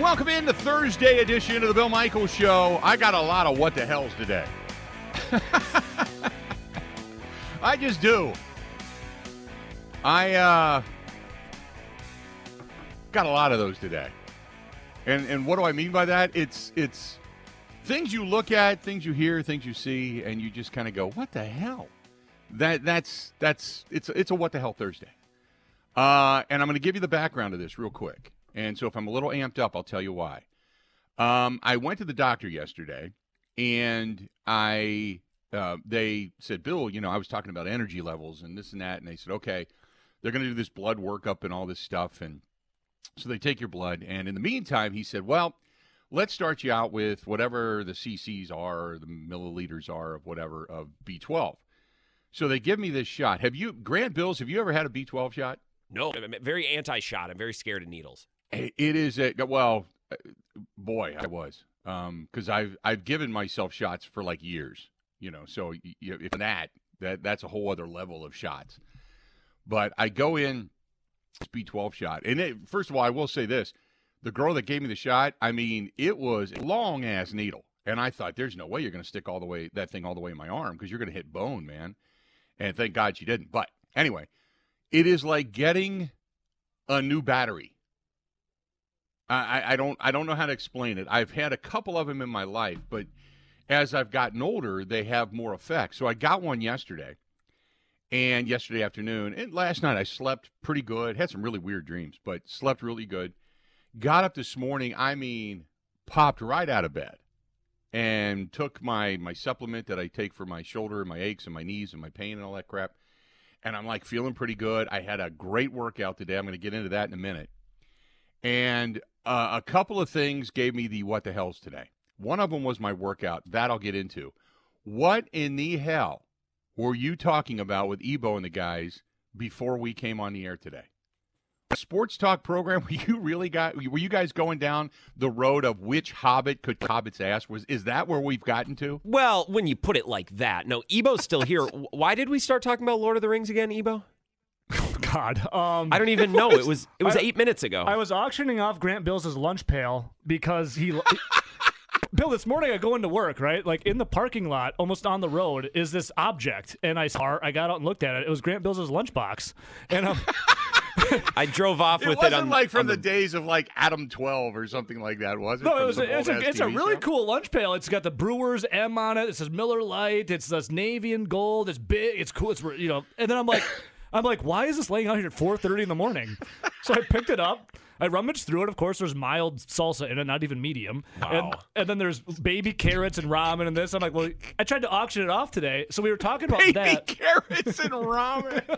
Welcome in to Thursday edition of the Bill Michaels Show. I got a lot of what the hells today. I just do. I uh, got a lot of those today. And and what do I mean by that? It's it's things you look at, things you hear, things you see, and you just kind of go, "What the hell?" That that's that's it's it's a what the hell Thursday. Uh, and I'm going to give you the background of this real quick. And so if I'm a little amped up, I'll tell you why. Um, I went to the doctor yesterday, and I uh, they said, Bill, you know, I was talking about energy levels and this and that, and they said, okay, they're going to do this blood workup and all this stuff, and so they take your blood, and in the meantime, he said, well, let's start you out with whatever the CCs are, or the milliliters are of whatever of B12. So they give me this shot. Have you, Grant Bills? Have you ever had a B12 shot? No, I'm very anti-shot. I'm very scared of needles. It is a well, uh, boy, I was Um because um, I've I've given myself shots for like years, you know. So if that that that's a whole other level of shots. But I go in B12 shot, and it, first of all, I will say this: the girl that gave me the shot, I mean, it was a long ass needle, and I thought, there's no way you're going to stick all the way that thing all the way in my arm because you're going to hit bone, man. And thank God she didn't. But anyway, it is like getting a new battery I, I don't I don't know how to explain it. I've had a couple of them in my life, but as I've gotten older, they have more effect. So I got one yesterday, and yesterday afternoon, and last night I slept pretty good. Had some really weird dreams, but slept really good. Got up this morning. I mean, popped right out of bed, and took my my supplement that I take for my shoulder and my aches and my knees and my pain and all that crap. And I'm like feeling pretty good. I had a great workout today. I'm going to get into that in a minute. And uh, a couple of things gave me the what the hells today. One of them was my workout. That I'll get into. What in the hell were you talking about with Ebo and the guys before we came on the air today? A sports talk program where you really got were you guys going down the road of which hobbit could Hobbit's ass was is that where we've gotten to? Well, when you put it like that. No, Ebo's still here. Why did we start talking about Lord of the Rings again, Ebo? God, um, I don't even know. It was it was I, eight minutes ago. I was auctioning off Grant Bill's lunch pail because he. he Bill, this morning I go into work, right? Like in the parking lot, almost on the road, is this object, and I saw. I got out and looked at it. It was Grant Bill's lunchbox, and I'm. I drove off it with it. it on like from on the, the, days of like Adam Twelve or something like that, was it? No, it was. A, it's a, it's a really show? cool lunch pail. It's got the Brewers M on it. It says Miller Lite. It's this navy and gold. It's big. It's cool. It's you know. And then I'm like. I'm like, why is this laying out here at 4:30 in the morning? so I picked it up. I rummaged through it. Of course, there's mild salsa in it, not even medium. Wow. And, and then there's baby carrots and ramen and this. I'm like, well, I tried to auction it off today. So we were talking about baby that. carrots and ramen.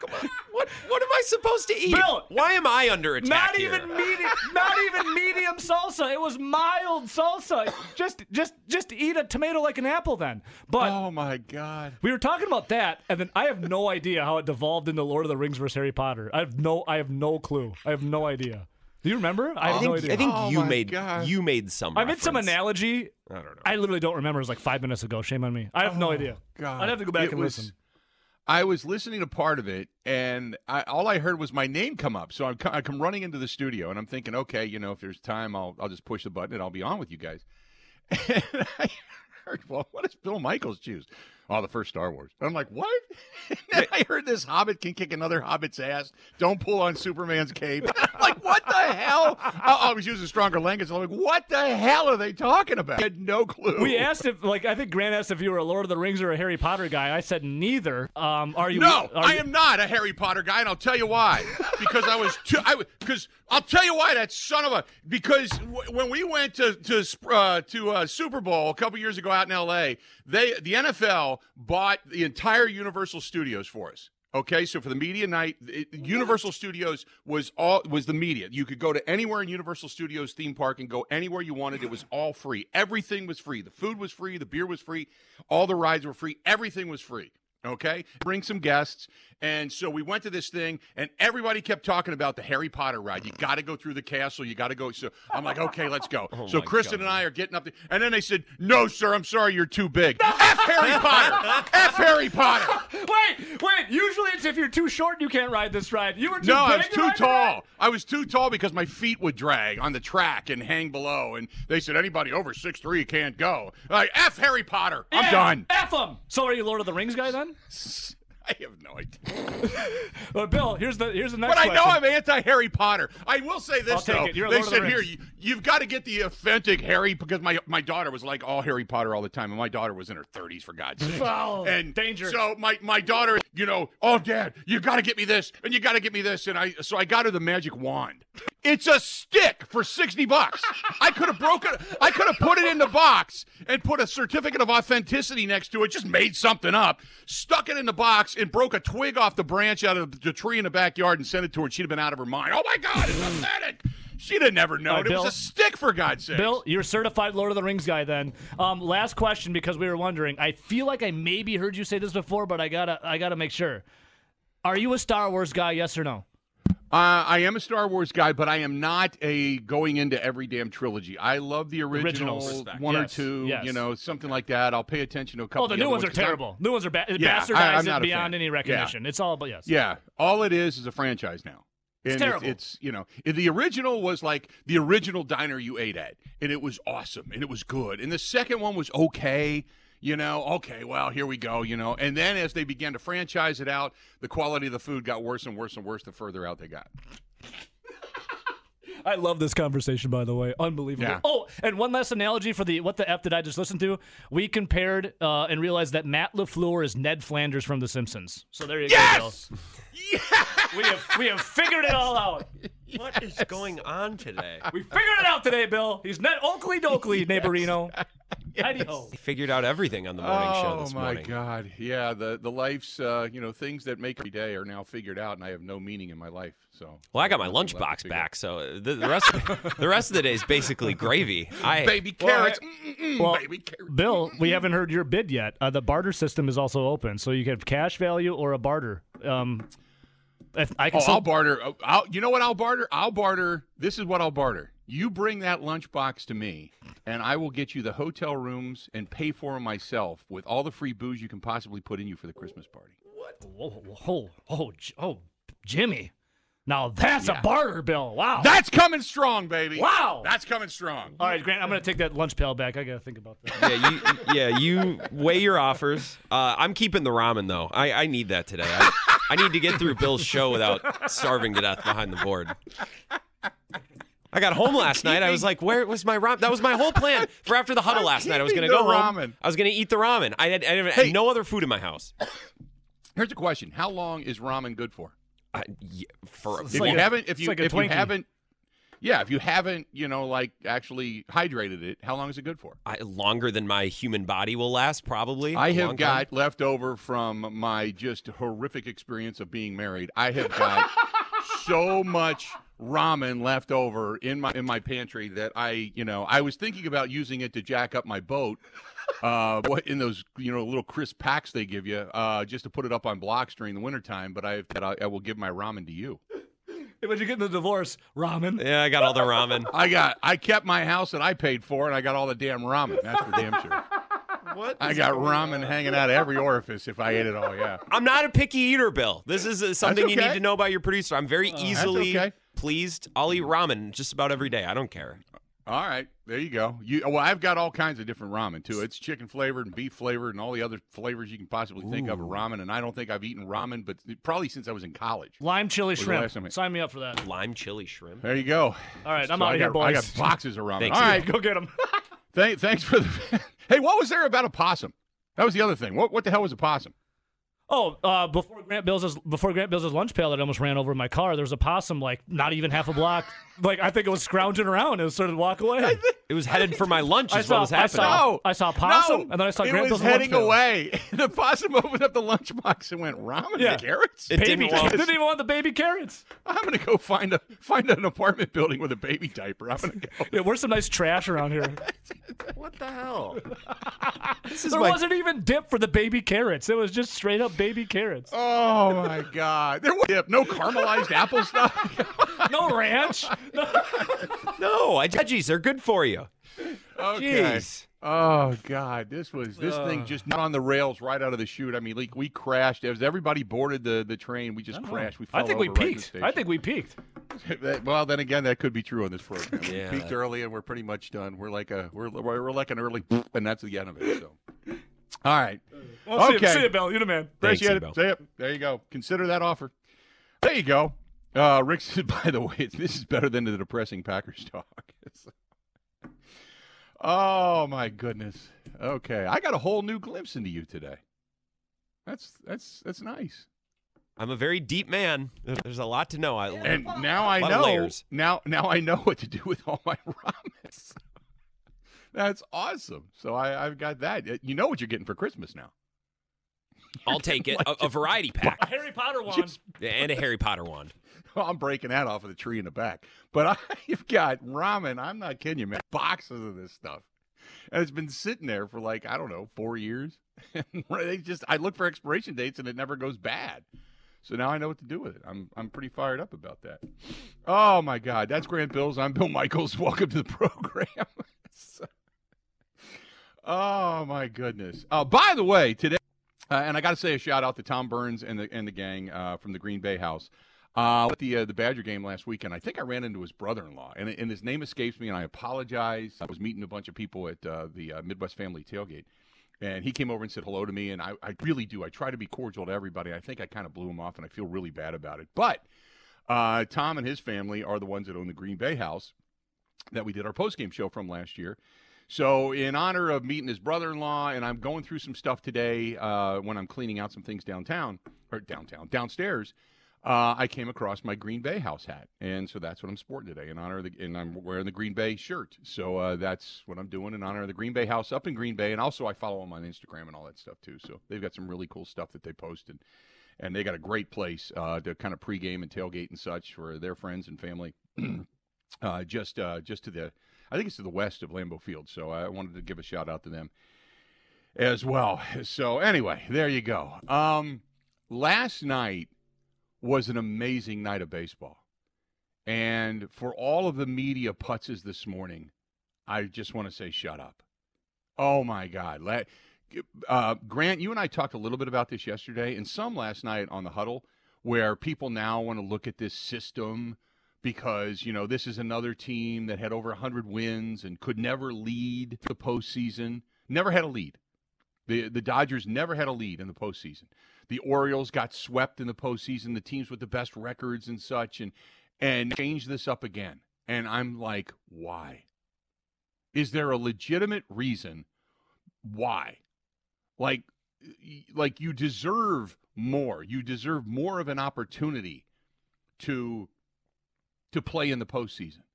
Come on. What what am I supposed to eat? Bill, Why am I under attack? Not here? even medium. not even medium salsa. It was mild salsa. Just just just eat a tomato like an apple then. But oh my god, we were talking about that, and then I have no idea how it devolved into Lord of the Rings versus Harry Potter. I have no I have no clue. I have no idea. Do you remember? I, have think, no idea. I think oh you made God. you made some. I made some analogy. I don't know. I literally don't remember. It was like five minutes ago. Shame on me. I have no Oh, idea. God. I'd have to go back It and was- listen. I was listening to part of it, and I, all I heard was my name come up. So I'm, I come running into the studio, and I'm thinking, okay, you know, if there's time, I'll I'll just push the button and I'll be on with you guys. And I heard, well, what does Bill Michaels choose? Oh, the first Star Wars. I'm like, what? And I heard this Hobbit can kick another Hobbit's ass. Don't pull on Superman's cape. I'm like, what the hell? I, I was using stronger language. I'm like, what the hell are they talking about? I had no clue. We asked if, like, I think Grant asked if you were a Lord of the Rings or a Harry Potter guy. I said neither. Um, are you? No, are I you- am not a Harry Potter guy, and I'll tell you why. Because I was too. I because I'll tell you why. That son of a. Because w- when we went to to uh, to uh, Super Bowl a couple years ago out in L.A., they the NFL bought the entire Universal Studios for us. Okay, so for the media night, it, Universal Studios was all was the media. You could go to anywhere in Universal Studios theme park and go anywhere you wanted. It was all free. Everything was free. The food was free. The beer was free. All the rides were free. Everything was free. Okay, bring some guests, and so we went to this thing, and everybody kept talking about the Harry Potter ride. You got to go through the castle. You got to go. So I'm like, okay, let's go. Oh so Kristen God. and I are getting up there, and then they said, "No, sir, I'm sorry, you're too big." F Harry Potter. F Harry Potter. Wait, wait. Usually it's if you're too short, you can't ride this ride. You were too No, big I was to too tall. I was too tall because my feet would drag on the track and hang below. And they said anybody over six three can't go. Like F Harry Potter. I'm Yeah, done. F them. So are you Lord of the Rings guy then? I have no idea. Uh, Bill, here's the here's the next But I know question. I'm anti Harry Potter. I will say this though. they of the said here you, you've got to get the authentic Harry because my my daughter was like all Harry Potter all the time, and my daughter was in her 30s for God's sake. Oh, and danger. So my my daughter, you know, oh dad, you got to get me this, and you got to get me this, and I so I got her the magic wand. It's a stick for 60 bucks. I could have broken I could have put it in the box and put a certificate of authenticity next to it, just made something up, stuck it in the box and broke a twig off the branch out of the tree in the backyard and sent it to her and she'd have been out of her mind. Oh my god, it's authentic. She'd have never known. Right, it was a stick for God's sake. Bill, you're a certified Lord of the Rings guy then. Um, last question because we were wondering. I feel like I maybe heard you say this before, but I gotta I gotta make sure. Are you a Star Wars guy? Yes or no? Uh, I am a Star Wars guy, but I am not a going into every damn trilogy. I love the original Originals. One or two, yes. you know, something like that. I'll pay attention to a couple. Oh, the new ones are terrible. New ones are ba- Yeah, bastardized I'm not it a beyond any recognition. It's all, but yes. Yeah, all it is is a franchise now. And It's terrible. It's, you know, the original was like the original diner you ate at, and it was awesome and it was good. And the second one was okay. You know, okay, well, here we go, you know. And then as they began to franchise it out, the quality of the food got worse and worse and worse the further out they got. I love this conversation, by the way. Unbelievable. Yeah. Oh, and one last analogy for the what the f did I just listen to? We compared uh, and realized that Matt LaFleur is Ned Flanders from The Simpsons. So there you Yes! go. Bill. We have we have figured it all out. What is going on today? We figured it out today, Bill. He's Ned Oakley Dokley, neighborino. Heidi ho. He figured out everything on the morning show this morning. oh my. God! Yeah, the the life's uh, you know things that make every day are now figured out, and I have no meaning in my life. So Well, I got my Nothing left to lunchbox figure back, so the, the rest the rest of the day is basically gravy. I out. Baby Well, carrots, I- Mm-mm-mm, well, baby carrots. Bill, we haven't heard your bid yet. Uh, the barter system is also open, so you can have cash value or a barter. Um, if I can Oh, still- I'll barter. oh, I'll, you know what I'll barter? I'll barter. This is what I'll barter. You bring that lunchbox to me, and I will get you the hotel rooms and pay for them myself with all the free booze you can possibly put in you for the Christmas party. Whoa, whoa, oh, J- oh, Jimmy. Now that's Yeah. a barter bill. Wow. That's coming strong, baby. Wow. That's coming strong. All right, Grant, I'm going to take that lunch pail back. I got to think about that. yeah, you yeah you weigh your offers. Uh, I'm keeping the ramen though. I, I need that today. I, I need to get through Bill's show without starving to death behind the board. I got home last night. I was like, "Where was my ramen?" That was my whole plan for after the huddle I'm last night. I was going to go the home. ramen. I was going to eat the ramen. I had, I had Hey. no other food in my house. Here's a question: How long is ramen good for? Uh, I, yeah, for It's If like you a- haven't, if you like a if you haven't, yeah, if you haven't, you know, like actually hydrated it, how long is it good for? I, longer than my human body will last, probably. I have got time. left over from my just horrific experience of being married. I have got so much ramen left over in my in my pantry that I, you know, I was thinking about using it to jack up my boat. Uh, what in those you know little crisp packs they give you, uh, just to put it up on blocks during the wintertime. But I, I will give my ramen to you. When you get in the divorce, ramen. Yeah, I got all the ramen. I got, I kept my house that I paid for, and I got all the damn ramen. That's for damn sure. What? I got ramen hanging out of every orifice if I ate it all. Yeah. I'm not a picky eater, Bill. This is uh, something you need to know about your producer. I'm very easily okay. pleased. I'll eat ramen just about every day. I don't care. All right, there you go. You well, I've got all kinds of different ramen too. It's chicken flavored and beef flavored and all the other flavors you can possibly think of of ramen. And I don't think I've eaten ramen, but probably since I was in college. Lime chili shrimp. last Sign me up for that. Lime chili shrimp. There you go. All right, I'm So out I of here, got, I got boxes of ramen. Thanks, all you. Go get them. Thank, thanks for the. hey, what was there about a possum? That was the other thing. What what the hell was a possum? Oh, uh, before Grant Bill's before Grant Bill's lunch pail that almost ran over my car, there was a possum like not even half a block. Like I think it was scrounging around. It was started to walk away. It was headed for my lunch. I Is saw, what was I happening. saw, No. I saw a possum, no, and then I saw it Grant was Bill's lunch heading pail. away. The possum opened up the lunchbox and went ramen Yeah. and carrots. It Baby, didn't want- didn't even want the baby carrots. I'm gonna go find a find an apartment building with a baby diaper. I'm gonna go. Yeah, where's some nice trash around here? What the hell? this is There my wasn't even dip for the baby carrots. It was just straight up baby carrots. Oh my God! There was no caramelized apple stuff. No ranch. No, I veggies are good for you. Okay. Jeez. Oh God, this was this thing just not on the rails right out of the chute. I mean, like we crashed as everybody boarded the the train. We just crashed. We I think we over right in the peaked. I think we peaked. That- well, then again, that could be true on this program. Yeah. We peaked early, and we're pretty much done. We're like a we're we're, like an early, and that's the end of it. So, all right, Well, see, Okay. you, see you, Bill. You're the man. Appreciate Ebo. it. Say it. There you go. Consider that offer. There you go. Uh, Rick said, by the way, this is better than the depressing Packers talk. Oh my goodness. Okay, I got a whole new glimpse into you today. That's that's that's nice. I'm a very deep man. There's a lot to know. I And now I know. Now now I know what to do with all my ramen. That's awesome. So I, I've got that. You know what you're getting for Christmas now. I'll take it. A, a variety pack A Harry Potter one. and a Harry Potter wand. I'm breaking that off of the tree in the back. But I've got ramen. I'm not kidding you, man. Boxes of this stuff. And it's been sitting there for like, I don't know, four years. And they just I look for expiration dates and it never goes bad. So now I know what to do with it. I'm I'm pretty fired up about that. Oh my God. That's Grant Bills. I'm Bill Michaels. Welcome to the program. oh my goodness. Uh, by the way, today uh, and I got to say a shout out to Tom Burns and the and the gang uh, from the Green Bay House. Uh, at the uh, the Badger game last weekend, I think I ran into his brother-in-law, and, and his name escapes me, and I apologize. I was meeting a bunch of people at uh, the uh, Midwest Family Tailgate, and he came over and said hello to me, and I, I really do. I try to be cordial to everybody. I think I kind of blew him off, and I feel really bad about it. But uh, Tom and his family are the ones that own the Green Bay House that we did our post-game show from last year. So, in honor of meeting his brother-in-law, and I'm going through some stuff today uh, when I'm cleaning out some things downtown or downtown downstairs. Uh, I came across my Green Bay house hat, and so that's what I'm sporting today in honor of the. And I'm wearing the Green Bay shirt, so uh, that's what I'm doing in honor of the Green Bay house up in Green Bay. And also, I follow them on Instagram and all that stuff too. So they've got some really cool stuff that they posted, and they got a great place uh, to kind of pregame and tailgate and such for their friends and family. uh, just uh, just to the, I think it's to the west of Lambeau Field. So I wanted to give a shout out to them as well. So anyway, there you go. Um, last night was an amazing night of baseball, and for all of the media putzes this morning, I just want to say shut up. Oh my God. Uh, Grant, you and I talked a little bit about this yesterday, and some last night on the huddle, where people now want to look at this system because you know this is another team that had over 100 wins and could never lead the postseason. Never had a lead. The the Dodgers never had a lead in the postseason. The Orioles got swept in the postseason. The teams with the best records and such, and and changed this up again. And I'm like, why? Is there a legitimate reason why? Like, like you deserve more. You deserve more of an opportunity to to play in the postseason.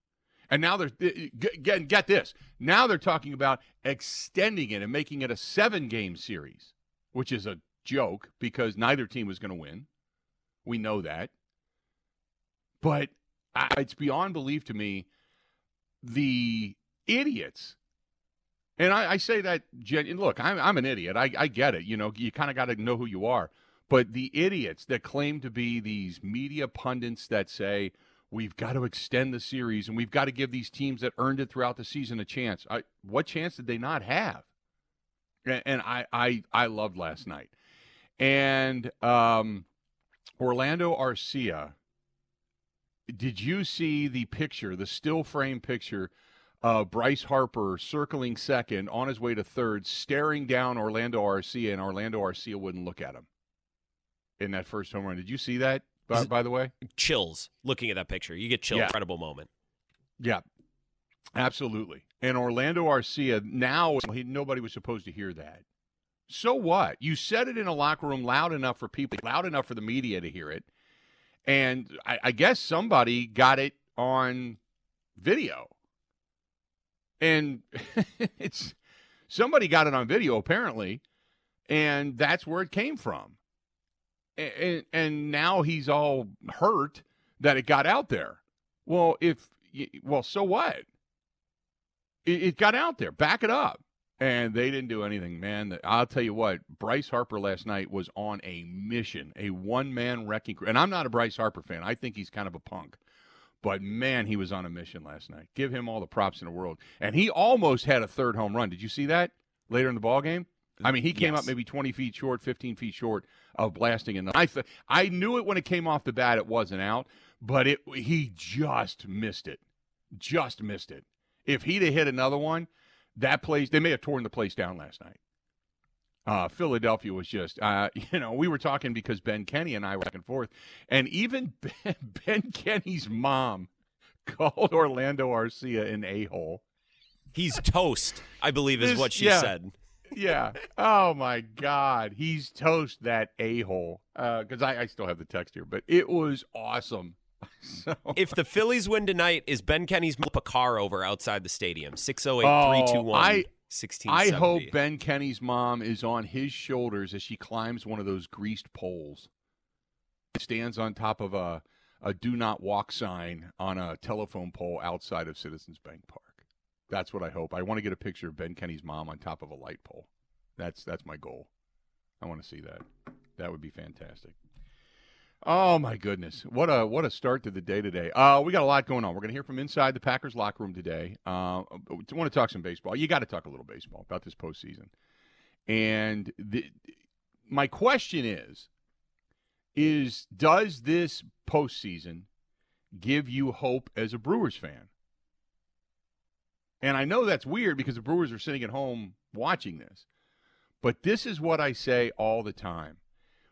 And now they're get, get this. Now they're talking about extending it and making it a seven game series, which is a joke because neither team was going to win. We know that. But I, it's beyond belief to me the idiots. And I, I say that, gen- look, I'm, I'm an idiot. I, I get it. You know, you kind of got to know who you are. But the idiots that claim to be these media pundits that say, we've got to extend the series and we've got to give these teams that earned it throughout the season a chance. I, what chance did they not have? And, and I, I, I loved last night. And um, Orlando Arcia, did you see the picture, the still frame picture of Bryce Harper circling second on his way to third, staring down Orlando Arcia, and Orlando Arcia wouldn't look at him in that first home run? Did you see that, by, by the way? Chills looking at that picture. You get chills. Yeah. Incredible moment. Yeah, absolutely. And Orlando Arcia, now he, nobody was supposed to hear that. So what? You said it in a locker room loud enough for people, loud enough for the media to hear it. And I, I guess somebody got it on video. And it's somebody got it on video apparently, and that's where it came from. And, and now he's all hurt that it got out there. Well, if well, so what? It, it got out there. Back it up. and they didn't do anything, man. I'll tell you what, Bryce Harper last night was on a mission, a one man wrecking crew. And I'm not a Bryce Harper fan. I think he's kind of a punk. But man, he was on a mission last night. Give him all the props in the world. And he almost had a third home run. Did you see that later in the ball game? I mean, he came Yes. up maybe 20 feet short, 15 feet short of blasting. And I th- I knew it when it came off the bat. It wasn't out, but it he just missed it, just missed it. If he'd have hit another one, that place they may have torn the place down last night. Uh, Philadelphia was just, uh, you know, we were talking because Ben Kenny and I were back and forth, and even Ben, ben Kenny's mom called Orlando Arcia an a hole. He's toast, I believe is This- what she yeah. said. Yeah. Oh my God, he's toast that a hole. Because uh, I, I still have the text here, but it was awesome. So, If the Phillies win tonight, is Ben Kenny's flip a car over outside the stadium? 608 321 Oh, I- 1670. I oh hope Ben Kenny's mom is on his shoulders as she climbs one of those greased poles. Stands on top of a, a do not walk sign on a telephone pole outside of Citizens Bank Park. That's what I hope. I want to get a picture of Ben Kenny's mom on top of a light pole. That's that's my goal. I want to see that. That would be fantastic. Oh my goodness. What a what a start to the day today. Uh we got a lot going on. We're going to hear from inside the Packers locker room today. Uh want to talk some baseball. You got to talk a little baseball about this postseason. And the, my question is is does this postseason give you hope as a Brewers fan? And I know that's weird because the Brewers are sitting at home watching this. But this is what I say all the time.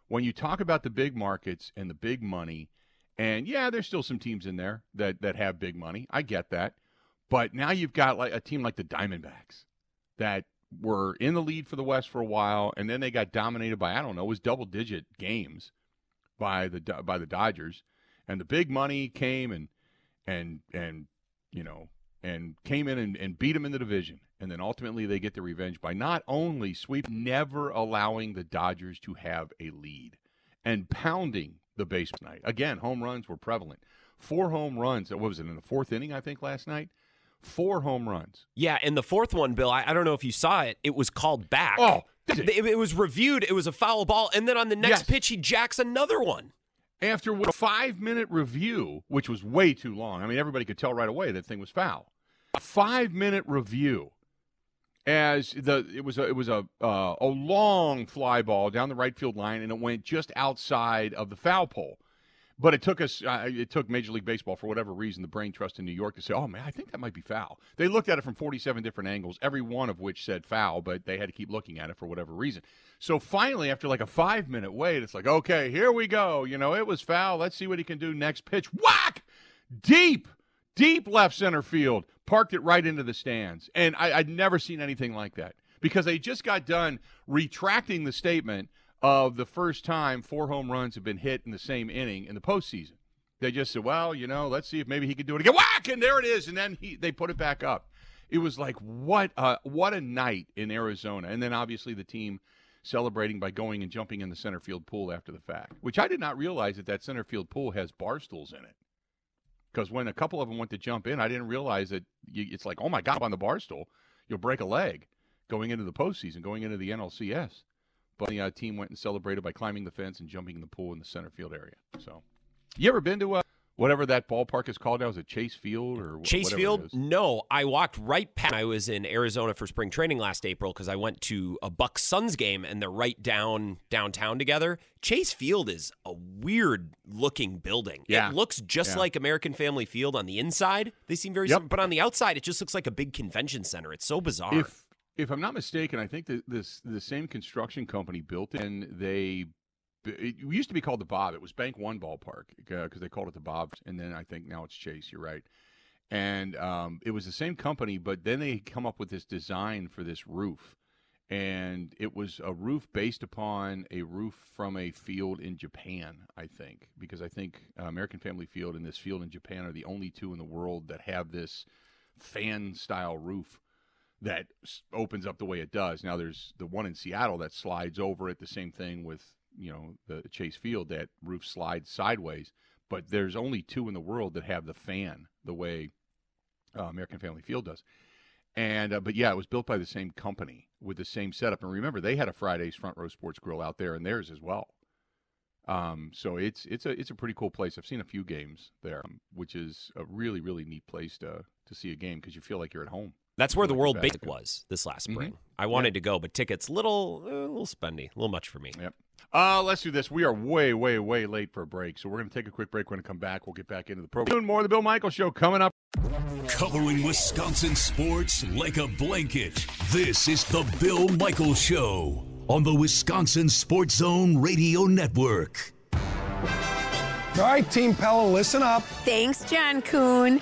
When you talk about the big markets and the big money, and yeah, there's still some teams in there that, that have big money. I get that. But now you've got like a team like the Diamondbacks that were in the lead for the West for a while, and then they got dominated by I don't know, it was double digit games by the by the Dodgers, and the big money came and and and you know and came in and, and beat them in the division, and then ultimately they get their revenge by not only sweep, never allowing the Dodgers to have a lead, and pounding the base night again. Home runs were prevalent. Four home runs. What was it in the fourth inning? I think last night. Four home runs. Yeah, and the fourth one, Bill, I, I don't know if you saw it. It was called back. Oh, it? It, was reviewed. It was a foul ball. And then on the next Yes. pitch, he jacks another one. After a five minute review, which was way too long. I mean, everybody could tell right away that thing was foul. A five minute review, as the it was a, it was a uh, a long fly ball down the right field line, and it went just outside of the foul pole. But it took us, uh, it took Major League Baseball for whatever reason, the brain trust in New York to say, "Oh man, I think that might be foul." They looked at it from 47 different angles, every one of which said foul, but they had to keep looking at it for whatever reason. So finally, after like a five minute wait, it's like, "Okay, here we go." You know, it was foul. Let's see what he can do next pitch. Whack! Deep, deep left center field. Parked it right into the stands, and I, I'd never seen anything like that because they just got done retracting the statement of the first time four home runs have been hit in the same inning in the postseason. They just said, "Well, you know, let's see if maybe he could do it again." Whack, and there it is, and then he they put it back up. It was like what a what a night in Arizona, and then obviously the team celebrating by going and jumping in the center field pool after the fact, which I did not realize that that center field pool has bar stools in it. Because when a couple of them went to jump in, I didn't realize that you, it's like, oh my god, on the bar stool, you'll break a leg going into the postseason, going into the NLCS. But the uh, team went and celebrated by climbing the fence and jumping in the pool in the center field area. So, you ever been to uh, whatever that ballpark is called now? Is it Chase Field or Chase Field? No, I walked right past. I was in Arizona for spring training last April because I went to a Bucks Suns game and they're right down downtown together. Chase Field is a weird looking building. Yeah. It looks just Yeah. like American Family Field on the inside. They seem very Yep. similar, but on the outside, it just looks like a big convention center. It's so bizarre. If if I'm not mistaken, I think that this the same construction company built it, and they it used to be called the Bob. It was Bank One Ballpark because they called it the Bob, and then I think now it's Chase. You're right, and um, it was the same company, but then they come up with this design for this roof, and it was a roof based upon a roof from a field in Japan. I think because I think uh, American Family Field and this field in Japan are the only two in the world that have this fan style roof that opens up the way it does. Now there's the one in Seattle that slides over it. The same thing with you know the Chase Field that roof slides sideways. But there's only two in the world that have the fan the way uh, American Family Field does. And uh, but yeah, it was built by the same company with the same setup. And remember, they had a Fridays Front Row Sports Grill out there, and theirs as well. Um, so it's it's a it's a pretty cool place. I've seen a few games there, um, which is a really really neat place to to see a game because you feel like you're at home. That's where the World that. Basic was this last Mhm. spring. I wanted to go, but tickets little uh, a little spendy, a little much for me. Yep. Uh, let's do this. We are way, way, way late for a break, so we're going to take a quick break. We're going to come back. We'll get back into the program. More of the Bill Michaels Show coming up. Covering Wisconsin sports like a blanket. This is the Bill Michaels Show on the Wisconsin Sports Zone Radio Network. All right, Team Pella, listen up. Thanks, John Kuhn.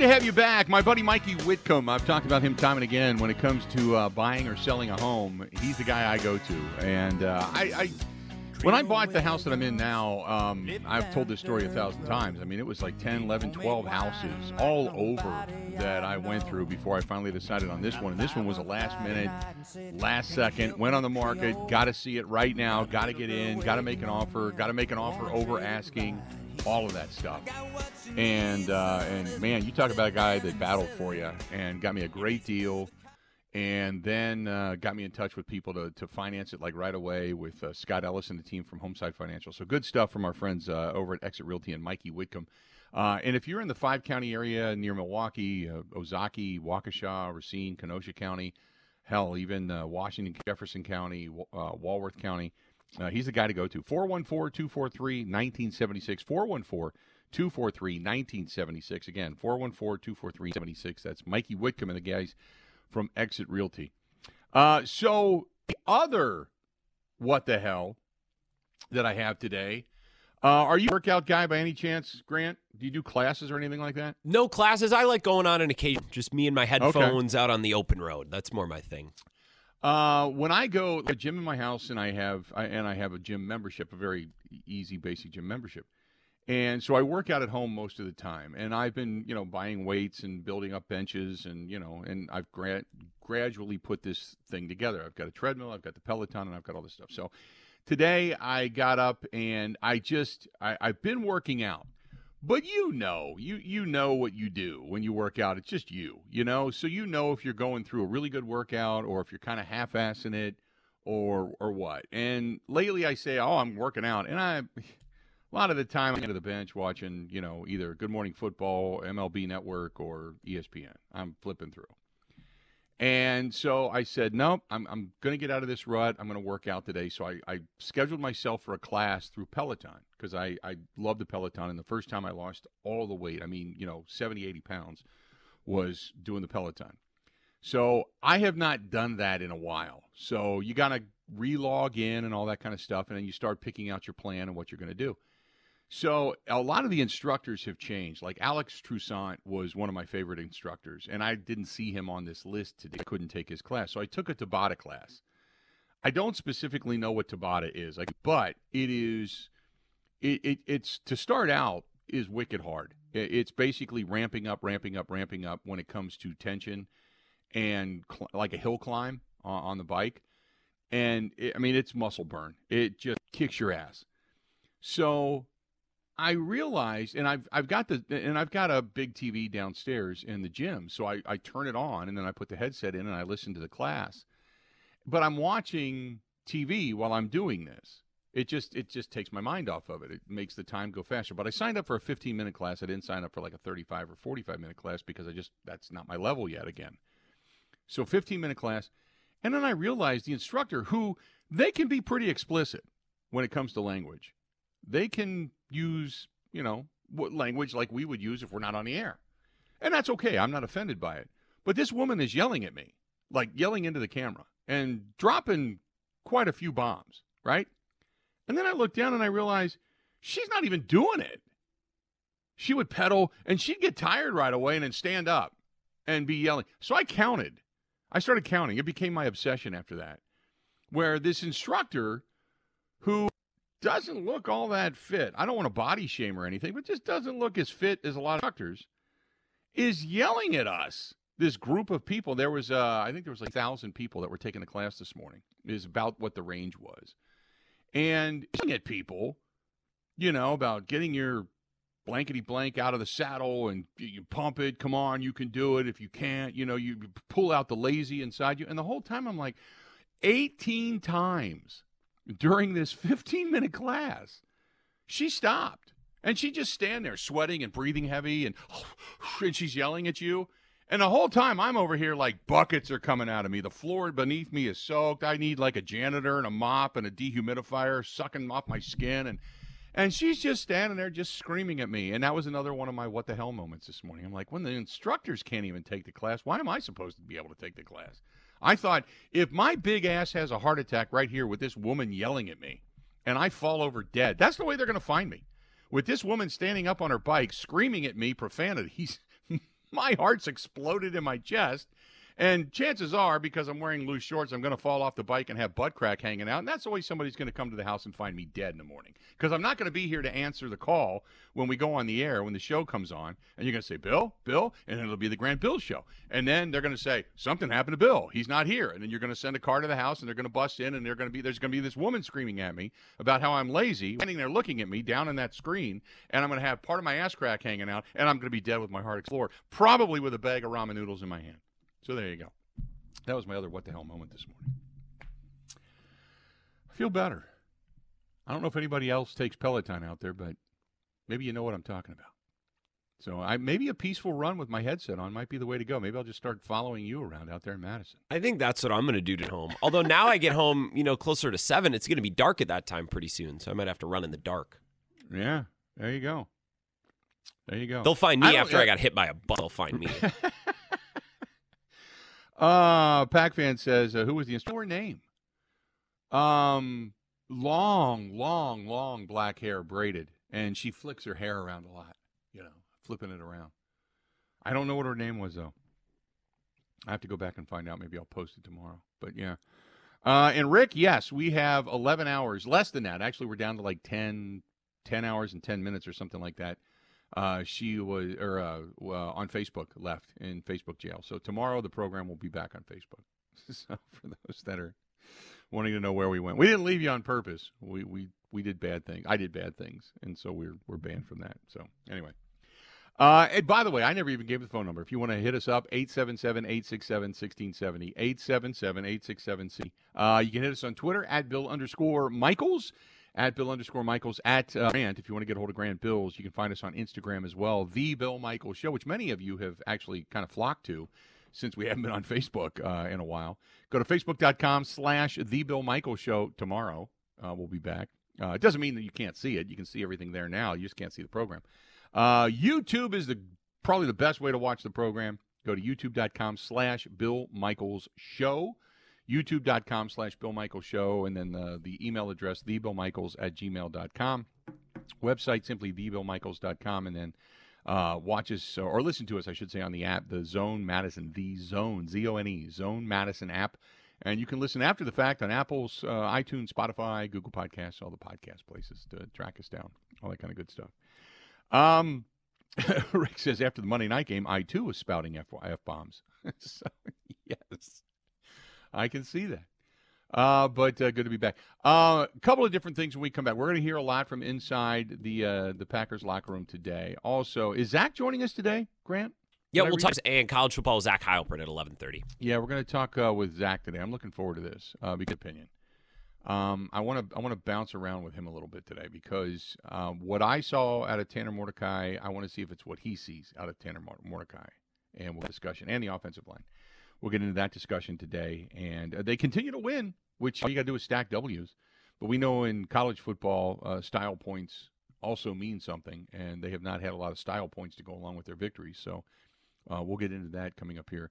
To have you back. My buddy Mikey Whitcomb. I've talked about him time and again when it comes to uh, buying or selling a home. He's the guy I go to. And uh, I, I, when I bought the house that I'm in now, um, I've told this story a thousand times. I mean, it was like 10, 11, 12 houses all over that I went through before I finally decided on this one. And this one was a last minute, last second, went on the market, got to see it right now, got to get in, got to make an offer, got to make an offer over asking, all of that stuff. And uh, and man, you talk about a guy that battled for you and got me a great deal, and then uh, got me in touch with people to, to finance it like right away with uh, Scott Ellis and the team from Homeside Financial. So good stuff from our friends uh, over at Exit Realty and Mikey Whitcomb. Uh, and if you're in the five county area near Milwaukee, uh, Ozaukee, Waukesha, Racine, Kenosha County, hell, even uh, Washington, Jefferson County, Walworth County, he's the guy to go to. 414 243 1976. 414 243 1976. Again, 414 243 76. That's Mikey Whitcomb and the guys from Exit Realty. Uh, so, the other what the hell that I have today. Uh, are you a workout guy by any chance, Grant? Do you do classes or anything like that? No classes. I like going on an occasion. Just me and my headphones out on the open road. That's more my thing. Uh, when I go to a gym in my house, and I have I, and I have a gym membership, a very easy basic gym membership, and so I work out at home most of the time. And I've been you know buying weights and building up benches, and you know, and I've gra- gradually put this thing together. I've got a treadmill, I've got the Peloton, and I've got all this stuff. So today I got up and I just I, I've been working out. But you know, you you know what you do when you work out. It's just you, you know. So you know if you're going through a really good workout or if you're kind of half-assing it or or what. And lately I say, "Oh, I'm working out." And I a lot of the time I'm into the bench watching, you know, either Good Morning Football, MLB Network or ESPN. I'm flipping through. And so I said, nope, I'm, I'm going to get out of this rut. I'm going to work out today. So I, I scheduled myself for a class through Peloton because I, I love the Peloton. And the first time I lost all the weight, I mean, you know, 70, 80 pounds, was doing the Peloton. So I have not done that in a while. So you got to re-log in and all that kind of stuff. And then you start picking out your plan and what you're going to do. So a lot of the instructors have changed. Like Alex Toussaint was one of my favorite instructors, and I didn't see him on this list today. I couldn't take his class, so I took a Tabata class. I don't specifically know what Tabata is, like, but it is, it, it it's to start out is wicked hard. It, it's basically ramping up, ramping up, ramping up when it comes to tension and cl- like a hill climb on, on the bike. And it, I mean, it's muscle burn. It just kicks your ass. So I realized, and I've I've got the and I've got a big TV downstairs in the gym, so I, I turn it on and then I put the headset in and I listen to the class. But I'm watching TV while I'm doing this, It just it just takes my mind off of it. It makes the time go faster. But I signed up for a 15 minute class. I didn't sign up for like a 35 or 45 minute class because I just that's not my level yet. Again, so 15 minute class, and then I realized the instructor who they can be pretty explicit when it comes to language. They can use you know what language like we would use if we're not on the air, and that's okay. I'm not offended by it. But this woman is yelling at me, like yelling into the camera and dropping quite a few bombs, right? And then I look down and I realize she's not even doing it. She would pedal and she'd get tired right away and then stand up and be yelling. So I counted. I started counting. It became my obsession after that. Where this instructor who doesn't look all that fit, I don't want to body shame or anything, but just doesn't look as fit as a lot of instructors, is yelling at us. This group of people, there was, uh, I think there was like a thousand people that were taking the class this morning, is about what the range was and yelling at people, you know, about getting your blankety blank out of the saddle and you pump it. Come on, you can do it. If you can't, you know, you pull out the lazy inside you. And the whole time I'm like, 18 times during this 15 minute class, she stopped and she just stand there sweating and breathing heavy and, and she's yelling at you. And the whole time I'm over here like buckets are coming out of me. The floor beneath me is soaked. I need like a janitor and a mop and a dehumidifier sucking off my skin and and she's just standing there just screaming at me. And that was another one of my what the hell moments this morning. I'm like, when the instructors can't even take the class, why am I supposed to be able to take the class? I thought if my big ass has a heart attack right here with this woman yelling at me and I fall over dead, that's the way they're going to find me. With this woman standing up on her bike screaming at me profanities my heart's exploded in my chest. And chances are, because I'm wearing loose shorts, I'm going to fall off the bike and have butt crack hanging out. And that's way somebody's going to come to the house and find me dead in the morning. Because I'm not going to be here to answer the call when we go on the air, when the show comes on. And you're going to say, Bill, Bill, and it'll be the Grant Bill show. And then they're going to say, something happened to Bill. He's not here. And then you're going to send a car to the house and they're going to bust in and they're going to be, there's going to be this woman screaming at me about how I'm lazy, standing there looking at me down in that screen. And I'm going to have part of my ass crack hanging out and I'm going to be dead with my heart explored, probably with a bag of ramen noodles in my hand. So there you go. That was my other what the hell moment this morning. I feel better. I don't know if anybody else takes Peloton out there, but maybe you know what I'm talking about. So I maybe a peaceful run with my headset on might be the way to go. Maybe I'll just start following you around out there in Madison. I think that's what I'm going to do at home. Although now I get home, you know, closer to seven. It's going to be dark at that time pretty soon, so I might have to run in the dark. Yeah, there you go. There you go. They'll find me I after I got hit by a bus. They'll find me. Uh, Pac fan says, uh, who was the instructor? name? Um, long, long, long black hair braided, and she flicks her hair around a lot, you know, flipping it around. I don't know what her name was, though. I have to go back and find out. Maybe I'll post it tomorrow. But yeah. Uh, and Rick, yes, we have 11 hours, less than that. Actually, we're down to like 10, 10 hours and 10 minutes or something like that. Uh, she was or uh, on Facebook left in Facebook jail. So tomorrow the program will be back on Facebook. so for those that are wanting to know where we went, we didn't leave you on purpose. We we we did bad things. I did bad things, and so we're we're banned from that. So anyway. Uh, and by the way, I never even gave the phone number. If you want to hit us up, 877-867-1670, 877-867-C. Uh, you can hit us on Twitter at Bill underscore Michaels at Bill underscore Michaels at uh, Grant. If you want to get a hold of Grant Bills, you can find us on Instagram as well, The Bill Michaels Show, which many of you have actually kind of flocked to since we haven't been on Facebook uh, in a while. Go to facebook.com slash The Bill Michaels Show tomorrow. Uh, we'll be back. Uh, it doesn't mean that you can't see it. You can see everything there now. You just can't see the program. Uh, YouTube is the probably the best way to watch the program. Go to youtube.com slash Bill Michaels Show youtube.com slash Bill Michaels Show, and then the, the email address, thebillmichaels at gmail.com. Website simply thebillmichaels.com, and then uh, watch us or listen to us, I should say, on the app, the Zone Madison, the Zone, Z O N E, Zone Madison app. And you can listen after the fact on Apple's, uh, iTunes, Spotify, Google Podcasts, all the podcast places to track us down, all that kind of good stuff. Um, Rick says after the Monday night game, I too was spouting F, bombs. so, yes. I can see that. Uh, but uh, good to be back. A uh, couple of different things when we come back. We're going to hear a lot from inside the uh, the Packers locker room today. Also, is Zach joining us today, Grant? yeah, we'll talk and college football with Zach Heilprin at 11:30. Yeah, we're going to talk uh, with Zach today. I'm looking forward to this. Uh, be good opinion. Um, I want to I want to bounce around with him a little bit today because um, what I saw out of Tanner Mordecai, I want to see if it's what he sees out of Tanner Mordecai, and we'll discussion and the offensive line. We'll get into that discussion today, and uh, they continue to win, which all you got to do is stack W's. But we know in college football, uh, style points also mean something, and they have not had a lot of style points to go along with their victories. So uh, we'll get into that coming up here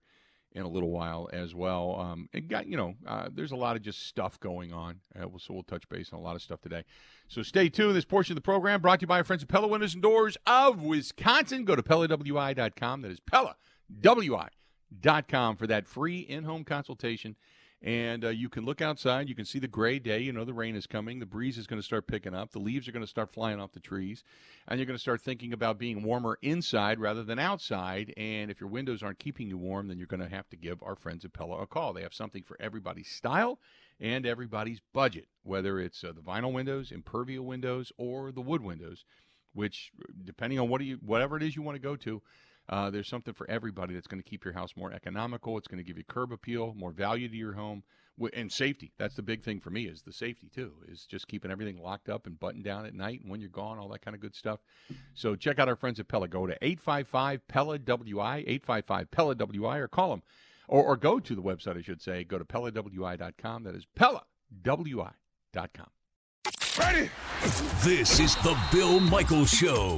in a little while as well. Um, and got you know, uh, there's a lot of just stuff going on, uh, so we'll touch base on a lot of stuff today. So stay tuned. This portion of the program brought to you by our friends at Pella Windows and Doors of Wisconsin. Go to PellaWI.com. That is PellaWI.com for that free in-home consultation and uh, you can look outside. You can see the gray day. You know the rain is coming. The breeze is going to start picking up. The leaves are going to start flying off the trees, and you're going to start thinking about being warmer inside rather than outside. And if your windows aren't keeping you warm, then you're going to have to give our friends at Pella a call. They have something for everybody's style and everybody's budget, whether it's uh, the vinyl windows, impervia windows, or the wood windows. Which, depending on what you, whatever it is you want to go to, uh, there's something for everybody that's going to keep your house more economical. It's going to give you curb appeal, more value to your home, and safety. That's the big thing for me is the safety too. Is just keeping everything locked up and buttoned down at night and when you're gone, all that kind of good stuff. So check out our friends at Pella. Go to 855 Pella WI, 855 Pella WI, or call them, or, or go to the website. I should say, go to PellaWI.com. That is PellaWI.com. Ready? This is the Bill Michaels Show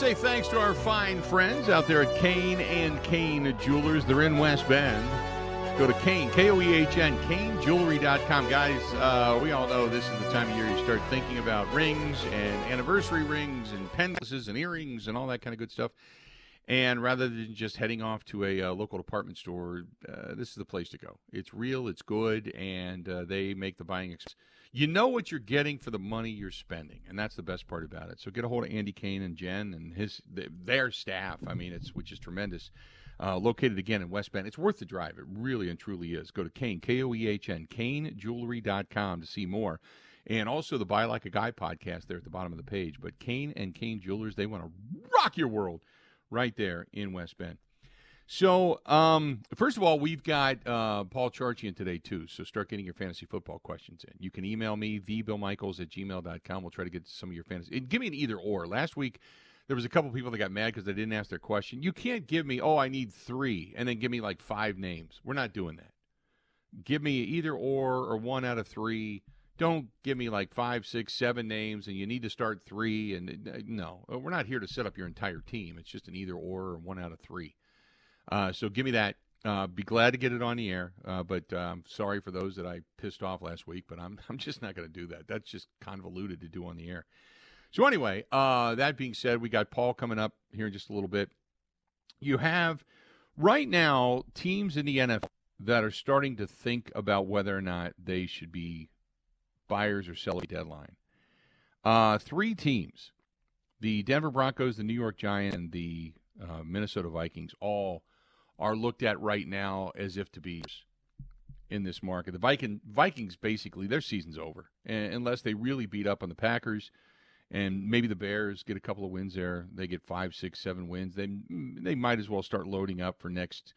Say thanks to our fine friends out there at Koehn and Koehn Jewelers. They're in West Bend. Go to Koehn, K O E H N, KoehnJewelry.com. Guys, uh, we all know this is the time of year you start thinking about rings and anniversary rings and pendants and earrings and all that kind of good stuff. And rather than just heading off to a uh, local department store, uh, this is the place to go. It's real, it's good, and uh, they make the buying experience you know what you're getting for the money you're spending, and that's the best part about it. So get a hold of Andy Koehn and Jen and his their staff. I mean, it's which is tremendous. Uh, located again in West Bend. It's worth the drive. It really and truly is. Go to Koehn, K O E H N, KoehnJewelry.com to see more. And also the Buy Like a Guy podcast there at the bottom of the page. But Koehn and Koehn Jewelers, they want to rock your world right there in West Bend. So, um, first of all, we've got uh, Paul Charchian today, too. So start getting your fantasy football questions in. You can email me, thebillmichaels at gmail.com. We'll try to get some of your fantasy. Give me an either or. Last week, there was a couple people that got mad because they didn't ask their question. You can't give me, oh, I need three, and then give me like five names. We're not doing that. Give me either or or one out of three. Don't give me like five, six, seven names, and you need to start three. And uh, no, we're not here to set up your entire team. It's just an either or or one out of three. Uh, so give me that. Uh, be glad to get it on the air, uh, but um, sorry for those that I pissed off last week. But I'm I'm just not going to do that. That's just convoluted to do on the air. So anyway, uh, that being said, we got Paul coming up here in just a little bit. You have right now teams in the NFL that are starting to think about whether or not they should be buyers or sellers deadline. Uh, three teams: the Denver Broncos, the New York Giants, and the uh, Minnesota Vikings all are looked at right now as if to be in this market. The Viking Vikings basically their season's over and, unless they really beat up on the Packers and maybe the Bears get a couple of wins there. They get five, six, seven wins. They they might as well start loading up for next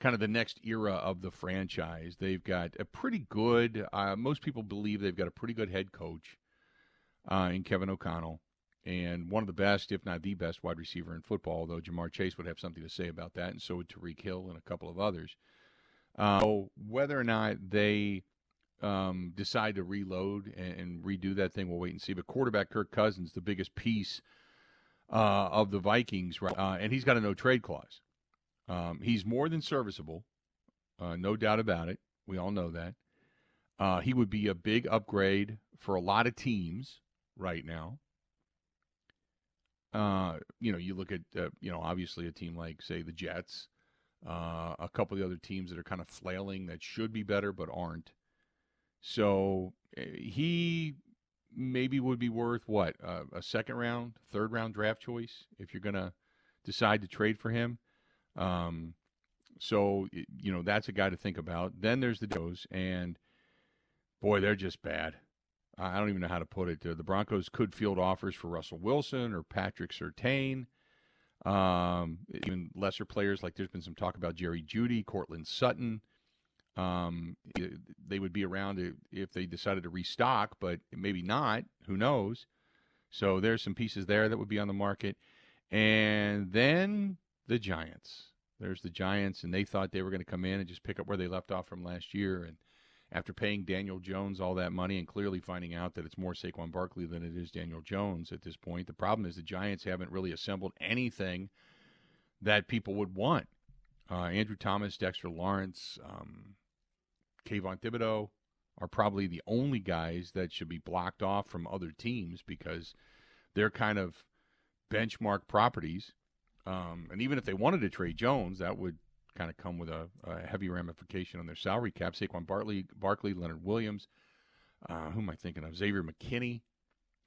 kind of the next era of the franchise. They've got a pretty good. Uh, most people believe they've got a pretty good head coach uh, in Kevin O'Connell and one of the best, if not the best, wide receiver in football. Though Ja'Marr Chase would have something to say about that, and so would Tyreek Hill and a couple of others. Uh, so whether or not they um, decide to reload and, and, redo that thing, we'll wait and see. But quarterback Kirk Cousins, the biggest piece uh, of the Vikings, uh, and he's got a no trade clause. Um, he's more than serviceable, uh, no doubt about it. We all know that. Uh, he would be a big upgrade for a lot of teams right now. Uh, you know, you look at uh, you know obviously a team like say the Jets, uh, a couple of the other teams that are kind of flailing that should be better but aren't. So he maybe would be worth what uh, a second round, third round draft choice if you're going to decide to trade for him. Um, so you know that's a guy to think about. Then there's the Joes, and boy, they're just bad. I don't even know how to put it. The Broncos could field offers for Russell Wilson or Patrick Surtain. Um, even lesser players like there's been some talk about Jerry Jeudy, Courtland Sutton. Um, they would be around if they decided to restock, but maybe not. Who knows? So there's some pieces there that would be on the market. And then the Giants. There's the Giants, and they thought they were going to come in and just pick up where they left off from last year. And after paying Daniel Jones all that money and clearly finding out that it's more Saquon Barkley than it is Daniel Jones at this point, the problem is the Giants haven't really assembled anything that people would want. Uh, Andrew Thomas, Dexter Lawrence, um, Kayvon Thibodeaux are probably the only guys that should be blocked off from other teams because they're kind of benchmark properties. Um, and even if they wanted to trade Jones, that would kind of come with a, a, heavy ramification on their salary cap. Saquon Bartley, Barkley, Leonard Williams. Uh, who am I thinking of? Xavier McKinney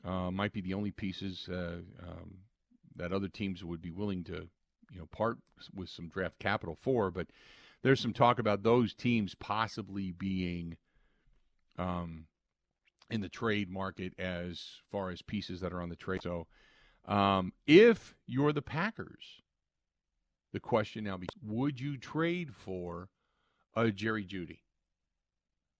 uh, might be the only pieces uh, um, that other teams would be willing to, you know, part with some draft capital for. But there's some talk about those teams possibly being um, in the trade market as far as pieces that are on the trade. So um, if you're the Packers, the question now becomes would you trade for a Jerry Jeudy?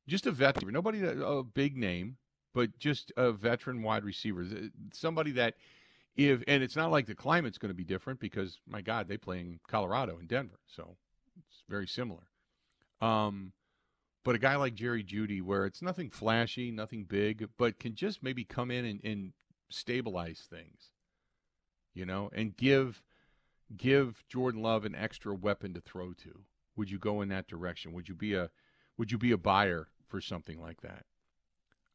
Just a veteran, nobody a big name, but just a veteran wide receiver, somebody that if and it's not like the climate's going to be different because my God, they play in Colorado and Denver, so it's very similar. Um, but a guy like Jerry Jeudy, where it's nothing flashy, nothing big, but can just maybe come in and, and stabilize things, you know, and give give Jordan Love an extra weapon to throw to? Would you go in that direction? Would you be a would you be a buyer for something like that?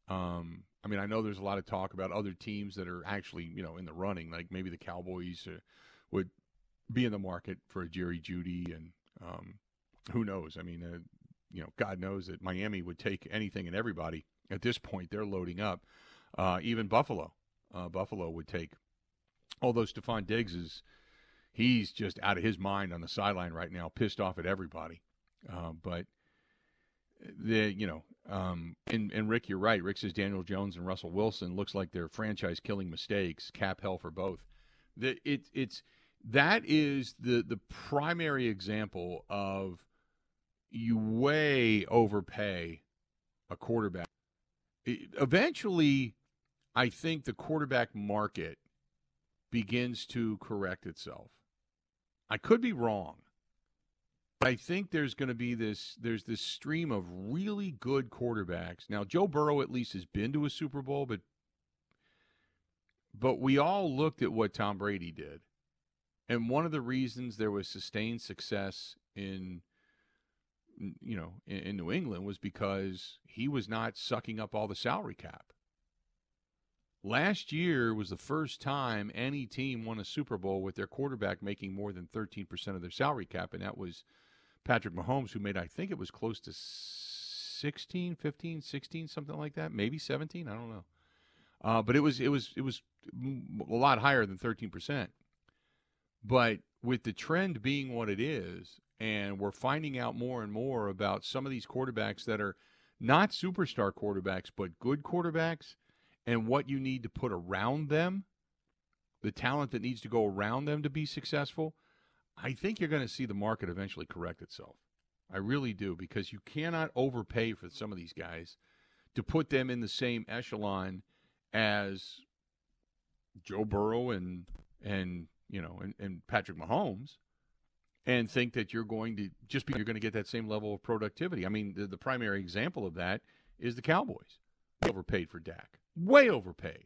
Um, I mean, I know there's a lot of talk about other teams that are actually, you know, in the running. Like maybe the Cowboys uh, would be in the market for a Jerry Jeudy, and um, who knows? I mean, uh, you know, God knows that Miami would take anything and everybody. At this point, they're loading up. Uh, even Buffalo, uh, Buffalo would take. Although Stefon Diggs is he's just out of his mind on the sideline right now, pissed off at everybody. Uh, but the you know, um, and and Rick, you're right. Rick says Daniel Jones and Russell Wilson looks like they're franchise killing mistakes. Cap hell for both. The it it's that is the the primary example of you way overpay a quarterback. Eventually, I think the quarterback market begins to correct itself. I could be wrong. But I think there's going to be this there's this stream of really good quarterbacks. Now Joe Burrow at least has been to a Super Bowl, but but we all looked at what Tom Brady did. And one of the reasons there was sustained success in you know, in, in New England was because he was not sucking up all the salary cap. Last year was the first time any team won a Super Bowl with their quarterback making more than 13% of their salary cap, and that was Patrick Mahomes, who made, I think it was close to 16, 15, 16, something like that, maybe 17. I don't know. Uh, but it was it was it was a lot higher than 13%. But with the trend being what it is, and we're finding out more and more about some of these quarterbacks that are not superstar quarterbacks, but good quarterbacks and what you need to put around them, the talent that needs to go around them to be successful, I think you're going to see the market eventually correct itself. I really do because you cannot overpay for some of these guys to put them in the same echelon as Joe Burrow and and you know and, and Patrick Mahomes and think that you're going to just be you're going to get that same level of productivity. I mean, the, the primary example of that is the Cowboys. They overpaid for Dak way overpaid.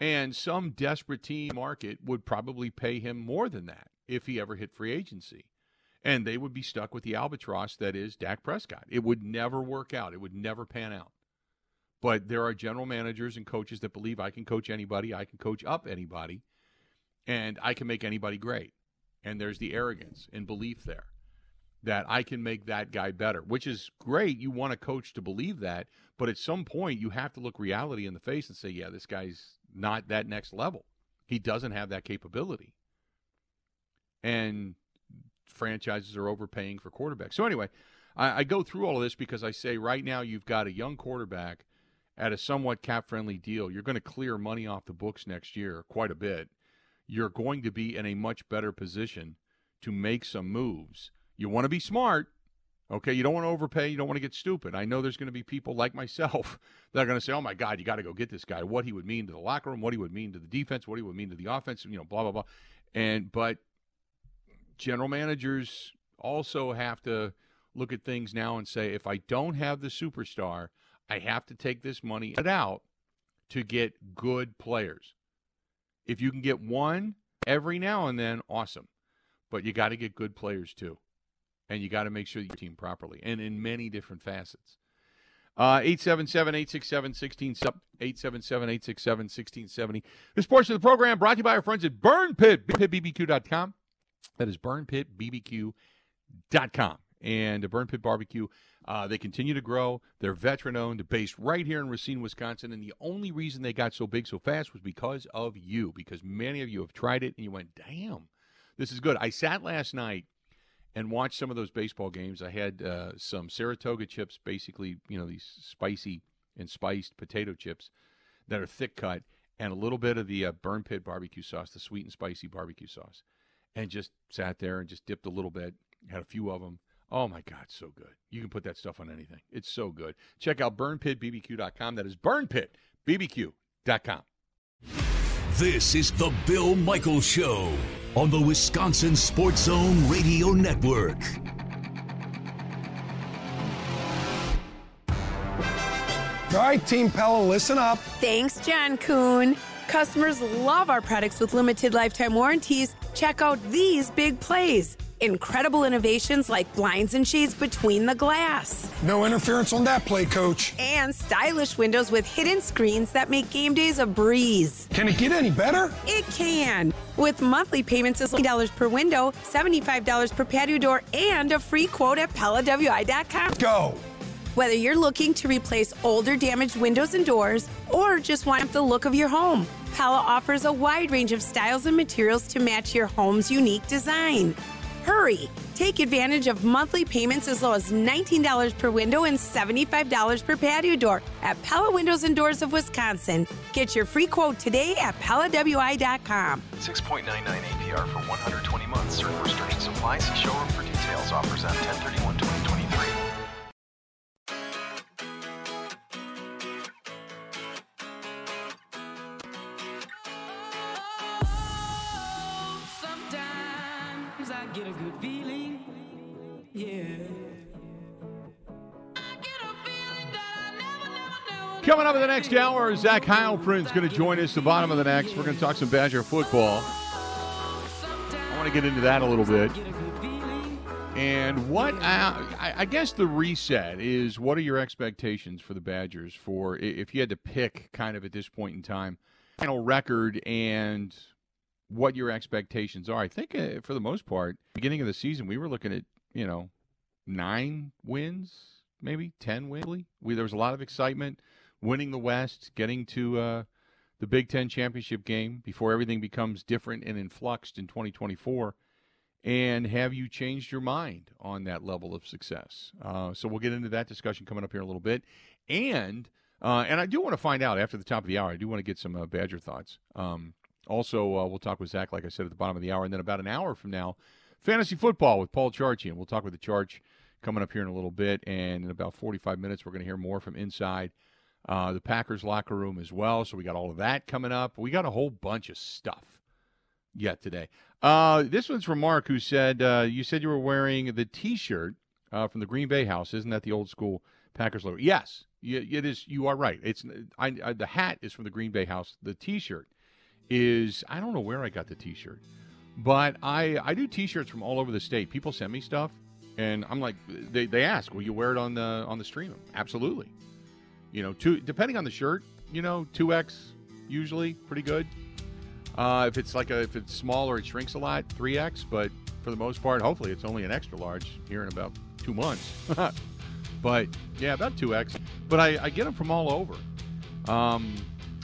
And some desperate team market would probably pay him more than that if he ever hit free agency. And they would be stuck with the albatross that is Dak Prescott. It would never work out, it would never pan out. But there are general managers and coaches that believe I can coach anybody, I can coach up anybody, and I can make anybody great. And there's the arrogance and belief there. That I can make that guy better, which is great. You want a coach to believe that, but at some point you have to look reality in the face and say, yeah, this guy's not that next level. He doesn't have that capability. And franchises are overpaying for quarterbacks. So anyway, I, I go through all of this because I say right now you've got a young quarterback at a somewhat cap friendly deal. You're going to clear money off the books next year quite a bit. You're going to be in a much better position to make some moves. You want to be smart. Okay, you don't want to overpay. You don't want to get stupid. I know there's going to be people like myself that are going to say, "Oh my God, you got to go get this guy. What he would mean to the locker room, what he would mean to the defense, what he would mean to the offense, you know, blah blah blah." And but general managers also have to look at things now and say, if I don't have the superstar, I have to take this money out to get good players. If you can get one every now and then, awesome. But you got to get good players too and you got to make sure you team properly and in many different facets. Uh, 877-867-1670, 877-867-1670. This portion of the program brought to you by our friends at Burn Pit, pitbbq.com. That is burnpitbbq.com. And the Burn Pit Barbecue, uh, they continue to grow. They're veteran-owned, based right here in Racine, Wisconsin. And the only reason they got so big so fast was because of you, because many of you have tried it and you went, damn, this is good. I sat last night – and watch some of those baseball games. I had uh, some Saratoga chips, basically, you know, these spicy and spiced potato chips that are thick cut, and a little bit of the uh, burn pit barbecue sauce, the sweet and spicy barbecue sauce, and just sat there and just dipped a little bit. Had a few of them. Oh my God, so good. You can put that stuff on anything. It's so good. Check out burnpitbbq.com. That is burnpitbbq.com. This is the Bill Michaels Show on the Wisconsin Sports Zone Radio Network. All right, Team Pella, listen up. Thanks, John Kuhn. Customers love our products with limited lifetime warranties. Check out these big plays. Incredible innovations like blinds and shades between the glass. No interference on that play, coach. And stylish windows with hidden screens that make game days a breeze. Can it get any better? It can. With monthly payments of $20 per window, $75 per patio door, and a free quote at PellaWI.com. Go. Whether you're looking to replace older damaged windows and doors or just want the look of your home, Pella offers a wide range of styles and materials to match your home's unique design. Hurry! Take advantage of monthly payments as low as $19 per window and $75 per patio door at Pella Windows and Doors of Wisconsin. Get your free quote today at PellaWI.com. 6.99 APR for 120 months. Certain restrictions apply. See showroom for details. Offers at 1031 2023. Coming up in the next hour, Zach Heilprin's going to join us. The bottom of the next, we're going to talk some Badger football. I want to get into that a little bit. And what uh, I, I guess the reset is what are your expectations for the Badgers for if you had to pick kind of at this point in time final record and what your expectations are. I think uh, for the most part, beginning of the season, we were looking at you know nine wins, maybe ten wins. We there was a lot of excitement, winning the West, getting to uh, the Big Ten championship game before everything becomes different and in influxed in 2024. And have you changed your mind on that level of success? Uh, so we'll get into that discussion coming up here in a little bit, and uh, and I do want to find out after the top of the hour. I do want to get some uh, Badger thoughts. Um, also, uh, we'll talk with Zach, like I said, at the bottom of the hour, and then about an hour from now, fantasy football with Paul Charchi, and we'll talk with the Charge coming up here in a little bit. And in about 45 minutes, we're going to hear more from inside uh, the Packers locker room as well. So we got all of that coming up. We got a whole bunch of stuff yet today. Uh, this one's from Mark, who said uh, you said you were wearing the T-shirt uh, from the Green Bay house. Isn't that the old school Packers logo? Yes, it is. You are right. It's I, I, the hat is from the Green Bay house. The T-shirt is I don't know where I got the T-shirt, but I I do T-shirts from all over the state. People send me stuff, and I'm like, they, they ask, will you wear it on the on the stream? Absolutely. You know, two depending on the shirt. You know, two X usually pretty good. Uh, if it's like a if it's smaller, it shrinks a lot, three X. But for the most part. Hopefully, it's only an extra large here in about two months. but yeah, about two X. But I, I get them from all over. Um,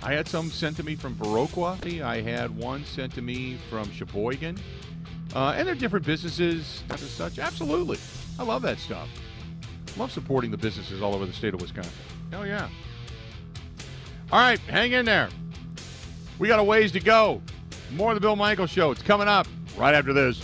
I had some sent to me from Viroqua. I had one sent to me from Sheboygan. Uh, and they're different businesses as such. Absolutely. I love that stuff. Love supporting the businesses all over the state of Wisconsin. Hell yeah. All right, hang in there. We got a ways to go. More of the Bill Michael Show. It's coming up right after this.